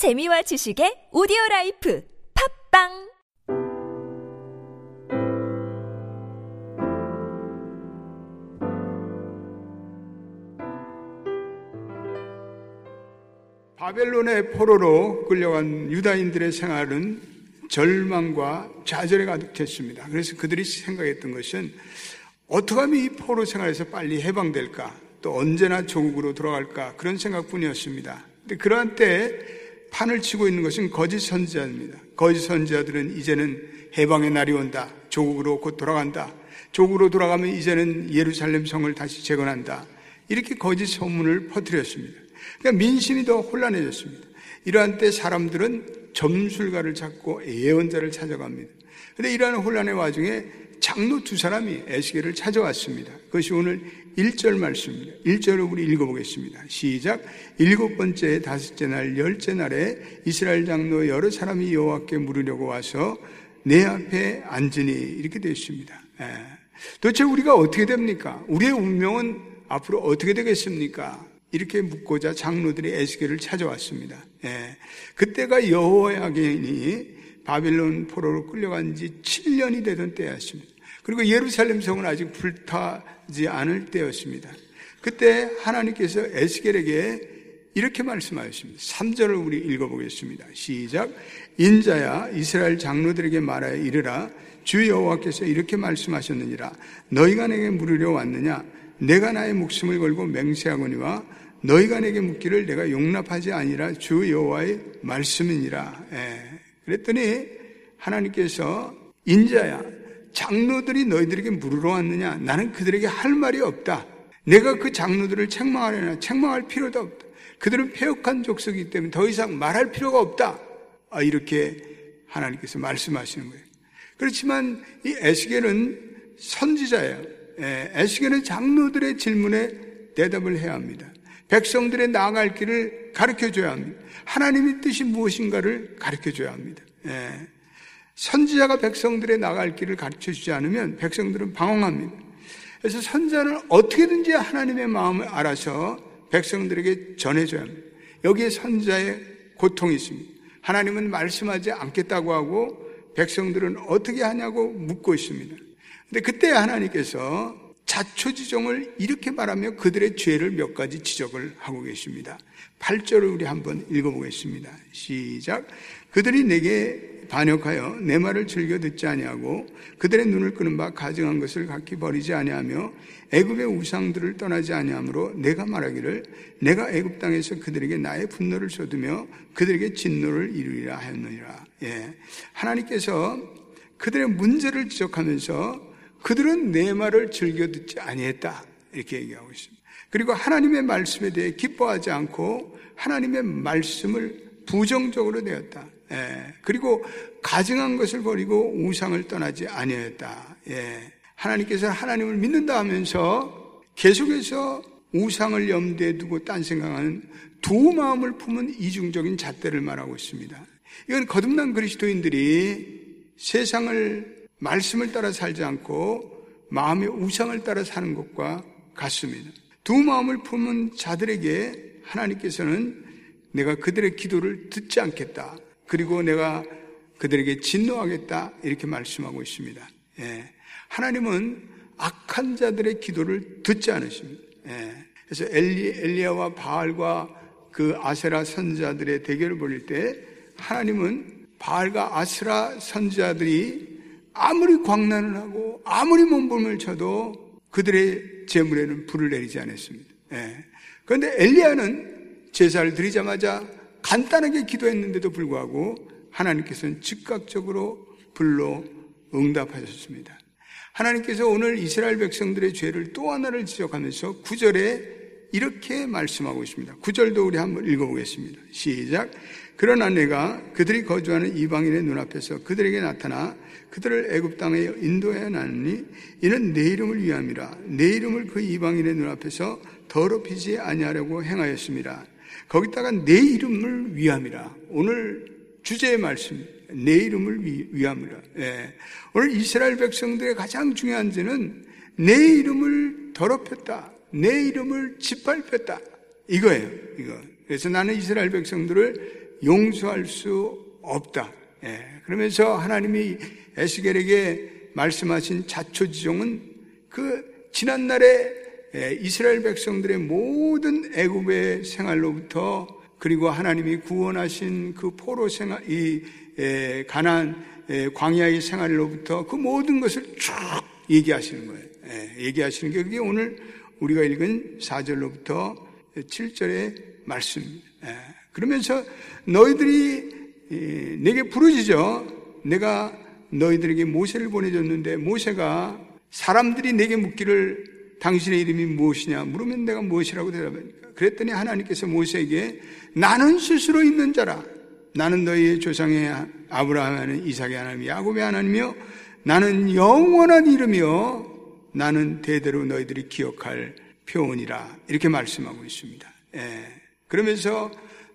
재미와 지식의 오디오 라이프 팟빵 바벨론의 포로로 끌려간 유다인들의 생활은 절망과 좌절에 가득했습니다. 그래서 그들이 생각했던 것은 어떻게 하면 이 포로 생활에서 빨리 해방될까? 또 언제나 조국으로 돌아갈까? 그런 생각뿐이었습니다. 근데 그러한 때 판을 치고 있는 것은 거짓 선지자입니다. 거짓 선지자들은 이제는 해방의 날이 온다. 조국으로 곧 돌아간다. 조국으로 돌아가면 이제는 예루살렘 성을 다시 재건한다. 이렇게 거짓 소문을 퍼뜨렸습니다. 그러니까 민심이 더 혼란해졌습니다. 이러한 때 사람들은 점술가를 찾고 예언자를 찾아갑니다. 그런데 이러한 혼란의 와중에 장로 두 사람이 에스겔을 찾아왔습니다. 그것이 오늘 1절 말씀입니다. 1절을 우리 읽어보겠습니다. 시작. 일곱 번째, 다섯째 날, 열째 날에 이스라엘 장로 여러 사람이 여호와께 물으려고 와서 내 앞에 앉으니 이렇게 되어 있습니다. 예. 도대체 우리가 어떻게 됩니까? 우리의 운명은 앞으로 어떻게 되겠습니까? 이렇게 묻고자 장로들이 에스겔을 찾아왔습니다. 예. 그때가 여호야긴이 바빌론 포로로 끌려간 지 7년이 되던 때였습니다. 그리고 예루살렘 성은 아직 불타지 않을 때였습니다. 그때 하나님께서 에스겔에게 이렇게 말씀하셨습니다. 3절을 우리 읽어보겠습니다. 시작. 인자야 이스라엘 장로들에게 말하여 이르라 주 여호와께서 이렇게 말씀하셨느니라 너희가 내게 물으려 왔느냐 내가 나의 목숨을 걸고 맹세하거니와 너희가 내게 묻기를 내가 용납하지 아니라 주 여호와의 말씀이니라. 예. 그랬더니 하나님께서 인자야 장로들이 너희들에게 물으러 왔느냐? 나는 그들에게 할 말이 없다. 내가 그 장로들을 책망하려나 책망할 필요도 없다. 그들은 폐역한 족속이기 때문에 더 이상 말할 필요가 없다. 아, 이렇게 하나님께서 말씀하시는 거예요. 그렇지만 이 에스겔은 선지자예요. 예, 에스겔은 장로들의 질문에 대답을 해야 합니다. 백성들의 나아갈 길을 가르쳐 줘야 합니다. 하나님의 뜻이 무엇인가를 가르쳐 줘야 합니다. 예. 선지자가 백성들의 나갈 길을 가르쳐 주지 않으면 백성들은 방황합니다. 그래서 선지자는 어떻게든지 하나님의 마음을 알아서 백성들에게 전해줘야 합니다. 여기에 선지자의 고통이 있습니다. 하나님은 말씀하지 않겠다고 하고 백성들은 어떻게 하냐고 묻고 있습니다. 근데 그때 하나님께서 자초지종을 이렇게 말하며 그들의 죄를 몇 가지 지적을 하고 계십니다. 8절을 우리 한번 읽어보겠습니다. 시작. 그들이 내게 반역하여 내 말을 즐겨 듣지 아니하고 그들의 눈을 끄는 바 가증한 것을 각기 버리지 아니하며 애굽의 우상들을 떠나지 아니하므로 내가 말하기를 내가 애굽 땅에서 그들에게 나의 분노를 쏟으며 그들에게 진노를 이루리라 하였느니라. 예. 하나님께서 그들의 문제를 지적하면서 그들은 내 말을 즐겨 듣지 아니했다. 이렇게 얘기하고 있습니다. 그리고 하나님의 말씀에 대해 기뻐하지 않고 하나님의 말씀을 부정적으로 되었다. 예. 그리고 가증한 것을 버리고 우상을 떠나지 아니하였다. 예. 하나님께서 하나님을 믿는다 하면서 계속해서 우상을 염두에 두고 딴 생각하는 두 마음을 품은 이중적인 잣대를 말하고 있습니다. 이건 거듭난 그리스도인들이 세상을 말씀을 따라 살지 않고 마음의 우상을 따라 사는 것과 같습니다. 두 마음을 품은 자들에게 하나님께서는 내가 그들의 기도를 듣지 않겠다. 그리고 내가 그들에게 진노하겠다. 이렇게 말씀하고 있습니다. 예. 하나님은 악한 자들의 기도를 듣지 않으십니다. 예. 그래서 엘리, 엘리야와 바알과 그 아세라 선자들의 대결을 벌일 때 하나님은 바알과 아스라 선자들이 아무리 광난을 하고 아무리 몸부림을 쳐도 그들의 재물에는 불을 내리지 않았습니다. 예. 그런데 엘리야는 제사를 드리자마자 간단하게 기도했는데도 불구하고 하나님께서는 즉각적으로 불로 응답하셨습니다. 하나님께서 오늘 이스라엘 백성들의 죄를 또 하나를 지적하면서 구절에 이렇게 말씀하고 있습니다. 구절도 우리 한번 읽어보겠습니다. 시작. 그러나 내가 그들이 거주하는 이방인의 눈앞에서 그들에게 나타나 그들을 애굽 땅에 인도해 놨니 이는 내 이름을 위함이라 내 이름을 그 이방인의 눈앞에서 더럽히지 아니하려고 행하였습니다. 거기다가 내 이름을 위함이라. 오늘 주제의 말씀, 내 이름을 위, 함이라 예. 오늘 이스라엘 백성들의 가장 중요한 죄는 내 이름을 더럽혔다. 내 이름을 짓밟혔다. 이거예요, 이거. 그래서 나는 이스라엘 백성들을 용서할 수 없다. 예, 그러면서 하나님이 에스겔에게 말씀하신 자초지종은 그 지난날에 예, 이스라엘 백성들의 모든 애굽의 생활로부터 그리고 하나님이 구원하신 그 포로 생활, 이 예, 가난 예, 광야의 생활로부터 그 모든 것을 쭉 얘기하시는 거예요. 얘기하시는 게 그게 오늘 우리가 읽은 4절로부터 7절의 말씀입니다. 그러면서 너희들이 내게 부르짖어 내가 너희들에게 모세를 보내줬는데 모세가 사람들이 내게 묻기를 당신의 이름이 무엇이냐 물으면 내가 무엇이라고 대답하니까 그랬더니 하나님께서 모세에게 나는 스스로 있는 자라 나는 너희의 조상의 아브라함 하는 이삭의 하나님 야곱의 하나님이며 나는 영원한 이름이요 나는 대대로 너희들이 기억할 표현이라 이렇게 말씀하고 있습니다. 예. 그러면서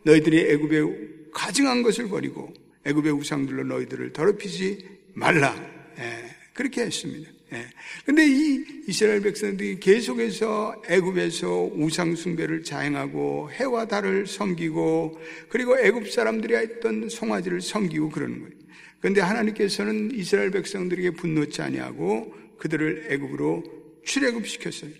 너희들이 애굽의 가증한 것을 버리고 애굽의 우상들로 너희들을 더럽히지 말라. 예. 그렇게 했습니다. 예. 근데 이 이스라엘 백성들이 계속해서 애굽에서 우상 숭배를 자행하고 해와 달을 섬기고 그리고 애굽 사람들이 했던 송아지를 섬기고 그러는 거예요. 그런데 하나님께서는 이스라엘 백성들에게 분노치 아니하고 그들을 애굽으로 출애굽시켰어요.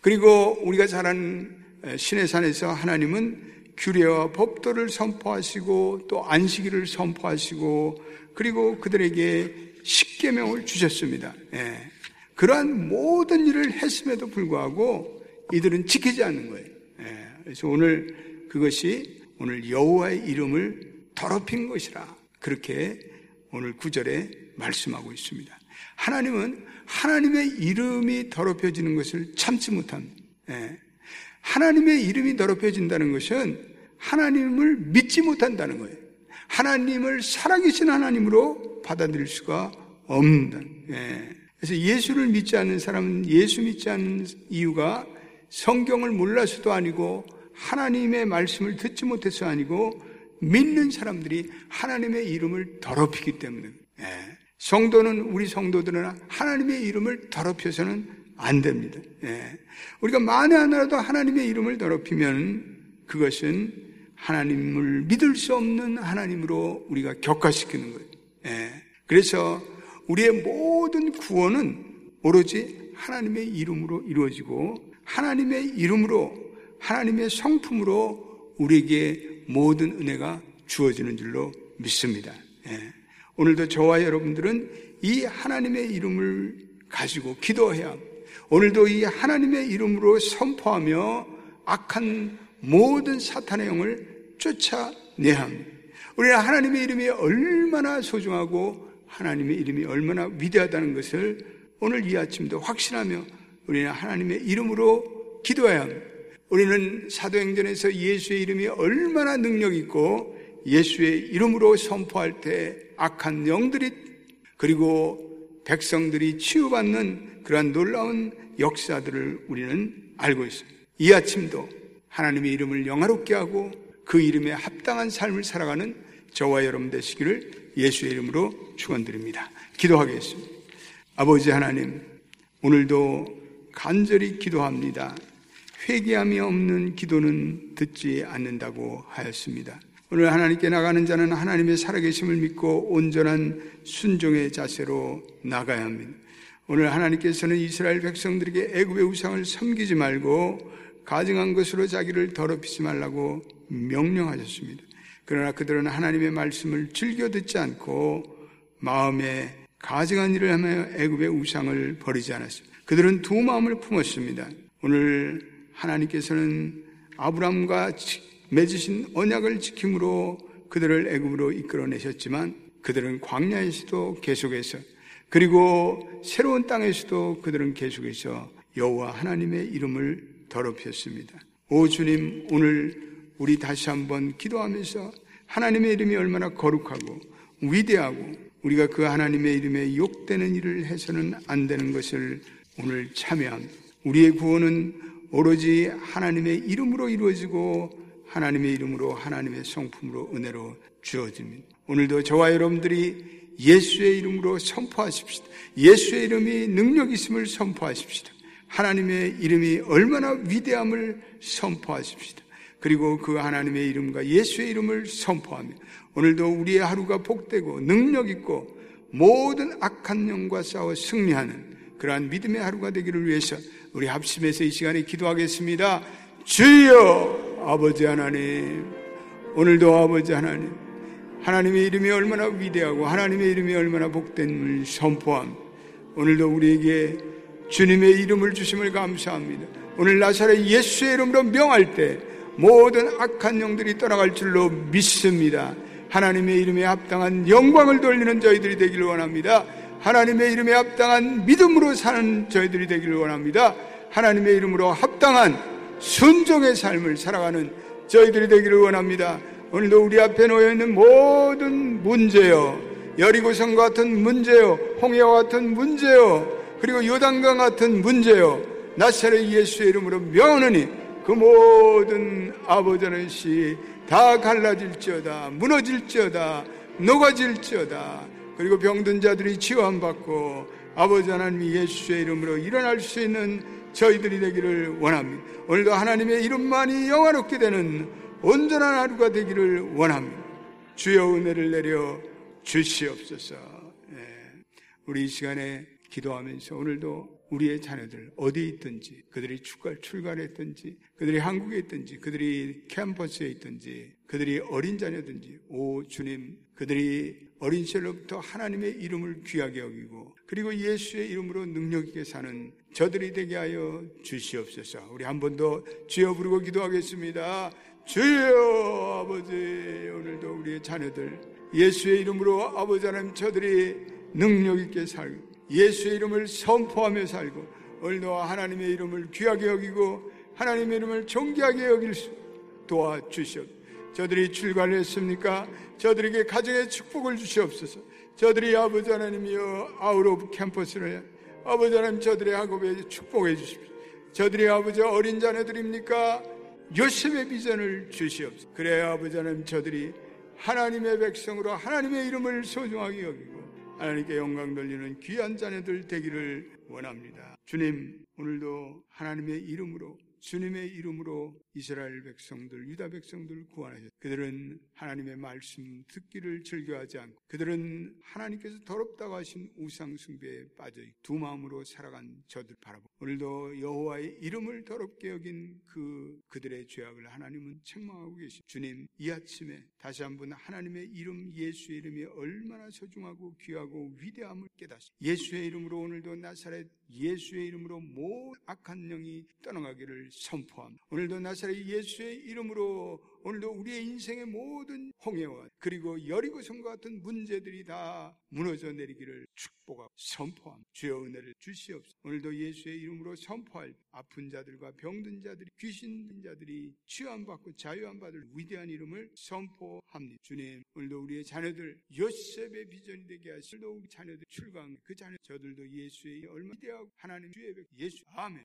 그리고 우리가 잘 아는 신의 산에서 하나님은 규례와 법도를 선포하시고 또 안식일을 선포하시고 그리고 그들에게 십계명을 주셨습니다. 예. 그러한 모든 일을 했음에도 불구하고 이들은 지키지 않는 거예요. 예. 그래서 오늘 그것이 오늘 여호와의 이름을 더럽힌 것이라 그렇게 오늘 구절에 말씀하고 있습니다. 하나님은 하나님의 이름이 더럽혀지는 것을 참지 못합니다. 예. 하나님의 이름이 더럽혀진다는 것은 하나님을 믿지 못한다는 거예요. 하나님을 살아계신 하나님으로 받아들일 수가 없는다. 예. 그래서 예수를 믿지 않는 사람은 예수 믿지 않는 이유가 성경을 몰라서도 아니고 하나님의 말씀을 듣지 못해서 아니고 믿는 사람들이 하나님의 이름을 더럽히기 때문에 예. 성도는 우리 성도들은 하나님의 이름을 더럽혀서는 안 됩니다. 예. 우리가 만에 하나라도 하나님의 이름을 더럽히면 그것은 하나님을 믿을 수 없는 하나님으로 우리가 격화시키는 거예요. 예. 그래서 우리의 모든 구원은 오로지 하나님의 이름으로 이루어지고 하나님의 이름으로 하나님의 성품으로 우리에게 모든 은혜가 주어지는 줄로 믿습니다. 예. 오늘도 저와 여러분들은 이 하나님의 이름을 가지고 기도해야 합니다. 오늘도 이 하나님의 이름으로 선포하며 악한 모든 사탄의 영을 쫓아내야 합니다. 우리는 하나님의 이름이 얼마나 소중하고 하나님의 이름이 얼마나 위대하다는 것을 오늘 이 아침도 확신하며 우리는 하나님의 이름으로 기도해야 합니다. 우리는 사도행전에서 예수의 이름이 얼마나 능력 있고 예수의 이름으로 선포할 때 악한 영들이 그리고 백성들이 치유받는 그러한 놀라운 역사들을 우리는 알고 있습니다. 이 아침도 하나님의 이름을 영화롭게 하고 그 이름에 합당한 삶을 살아가는 저와 여러분 되시기를 예수의 이름으로 축원드립니다. 기도하겠습니다. 아버지 하나님, 오늘도 간절히 기도합니다. 회개함이 없는 기도는 듣지 않는다고 하였습니다. 오늘 하나님께 나가는 자는 하나님의 살아계심을 믿고 온전한 순종의 자세로 나가야 합니다. 오늘 하나님께서는 이스라엘 백성들에게 애굽의 우상을 섬기지 말고 가증한 것으로 자기를 더럽히지 말라고 명령하셨습니다. 그러나 그들은 하나님의 말씀을 즐겨 듣지 않고 마음에 가증한 일을 하며 애굽의 우상을 버리지 않았습니다. 그들은 두 마음을 품었습니다. 오늘 하나님께서는 아브라함과 맺으신 언약을 지킴으로 그들을 애굽으로 이끌어내셨지만 그들은 광야에서도 계속해서 그리고 새로운 땅에서도 그들은 계속해서 여호와 하나님의 이름을 더럽혔습니다. 오 주님, 오늘 우리 다시 한번 기도하면서 하나님의 이름이 얼마나 거룩하고 위대하고 우리가 그 하나님의 이름에 욕되는 일을 해서는 안 되는 것을 오늘 참여합니다. 우리의 구원은 오로지 하나님의 이름으로 이루어지고 하나님의 이름으로 하나님의 성품으로 은혜로 주어집니다. 오늘도 저와 여러분들이 예수의 이름으로 선포하십시다. 예수의 이름이 능력 있음을 선포하십시다. 하나님의 이름이 얼마나 위대함을 선포하십시다. 그리고 그 하나님의 이름과 예수의 이름을 선포하며 오늘도 우리의 하루가 복되고 능력 있고 모든 악한 영과 싸워 승리하는 그러한 믿음의 하루가 되기를 위해서 우리 합심해서 이 시간에 기도하겠습니다. 주여 아버지 하나님 오늘도 아버지 하나님 하나님의 이름이 얼마나 위대하고 하나님의 이름이 얼마나 복된을 선포함 오늘도 우리에게 주님의 이름을 주심을 감사합니다. 오늘 나사렛 예수의 이름으로 명할 때 모든 악한 영들이 떠나갈 줄로 믿습니다. 하나님의 이름에 합당한 영광을 돌리는 저희들이 되기를 원합니다. 하나님의 이름에 합당한 믿음으로 사는 저희들이 되기를 원합니다. 하나님의 이름으로 합당한 순종의 삶을 살아가는 저희들이 되기를 원합니다. 오늘도 우리 앞에 놓여 있는 모든 문제요, 여리고성 같은 문제요, 홍해와 같은 문제요, 그리고 요단강 같은 문제요, 나사렛 예수의 이름으로 명하느니 그 모든 아버지 하나님 다 갈라질지어다, 무너질지어다, 녹아질지어다. 그리고 병든 자들이 치유함 받고 아버지 하나님 예수의 이름으로 일어날 수 있는 저희들이 되기를 원합니다. 오늘도 하나님의 이름만이 영화롭게 되는 온전한 하루가 되기를 원합니다. 주여 은혜를 내려 주시옵소서. 예. 우리 이 시간에 기도하면서 오늘도 우리의 자녀들 어디에 있든지 그들이 출가, 출가했든지 그들이 한국에 있든지 그들이 캠퍼스에 있든지 그들이 어린 자녀든지 오 주님 그들이 어린 시절로부터 하나님의 이름을 귀하게 여기고 그리고 예수의 이름으로 능력 있게 사는 저들이 되게 하여 주시옵소서. 우리 한 번 더 주여 부르고 기도하겠습니다. 주여 아버지 오늘도 우리의 자녀들 예수의 이름으로 아버지 하나님 저들이 능력 있게 살고 예수의 이름을 선포하며 살고 오늘도 하나님의 이름을 귀하게 여기고 하나님의 이름을 존귀하게 여길 수 도와주시옵소서. 저들이 출가를 했습니까? 저들에게 가정의 축복을 주시옵소서. 저들이 아버지 하나님이여 오브 캠퍼스를 아버지 하나님 저들의 학업에 축복해 주십시오. 저들이 아버지 어린 자녀들입니까? 요셉의 비전을 주시옵소서. 그래야 아버지 하나님 저들이 하나님의 백성으로 하나님의 이름을 소중하게 여기고 하나님께 영광 돌리는 귀한 자녀들 되기를 원합니다. 주님, 오늘도 하나님의 이름으로 주님의 이름으로 이스라엘 백성들, 유다 백성들 구원하셨. 그들은 하나님의 말씀 듣기를 즐겨하지 않고 그들은 하나님께서 더럽다고 하신 우상 숭배에 빠져 두 마음으로 살아간 저들 바라보. 오늘도 여호와의 이름을 더럽게 여긴 그 그들의 죄악을 하나님은 책망하고 계십. 주님, 이 아침에 다시 한번 하나님의 이름 예수의 이름이 얼마나 소중하고 귀하고 위대함을 깨닫습 예수의 이름으로 오늘도 나사렛 예수의 이름으로 모든 악한 영이 떠나가기를 선포합니다. 오늘도 나사렛 예수의 이름으로 오늘도 우리의 인생의 모든 홍해와 그리고 여리고성과 같은 문제들이 다 무너져 내리기를 축복하고 선포함 주여 은혜를 주시옵소서. 오늘도 예수의 이름으로 선포할 아픈 자들과 병든 자들이 귀신 자들이 치유함받고 자유함받을 위대한 이름을 선포합니다. 주님 오늘도 우리의 자녀들 요셉의 비전이 되게 하시고 우리 자녀들 출강 그 자녀 저들도 예수의 얼마 위대하고 하나님 주의 백 예수 아멘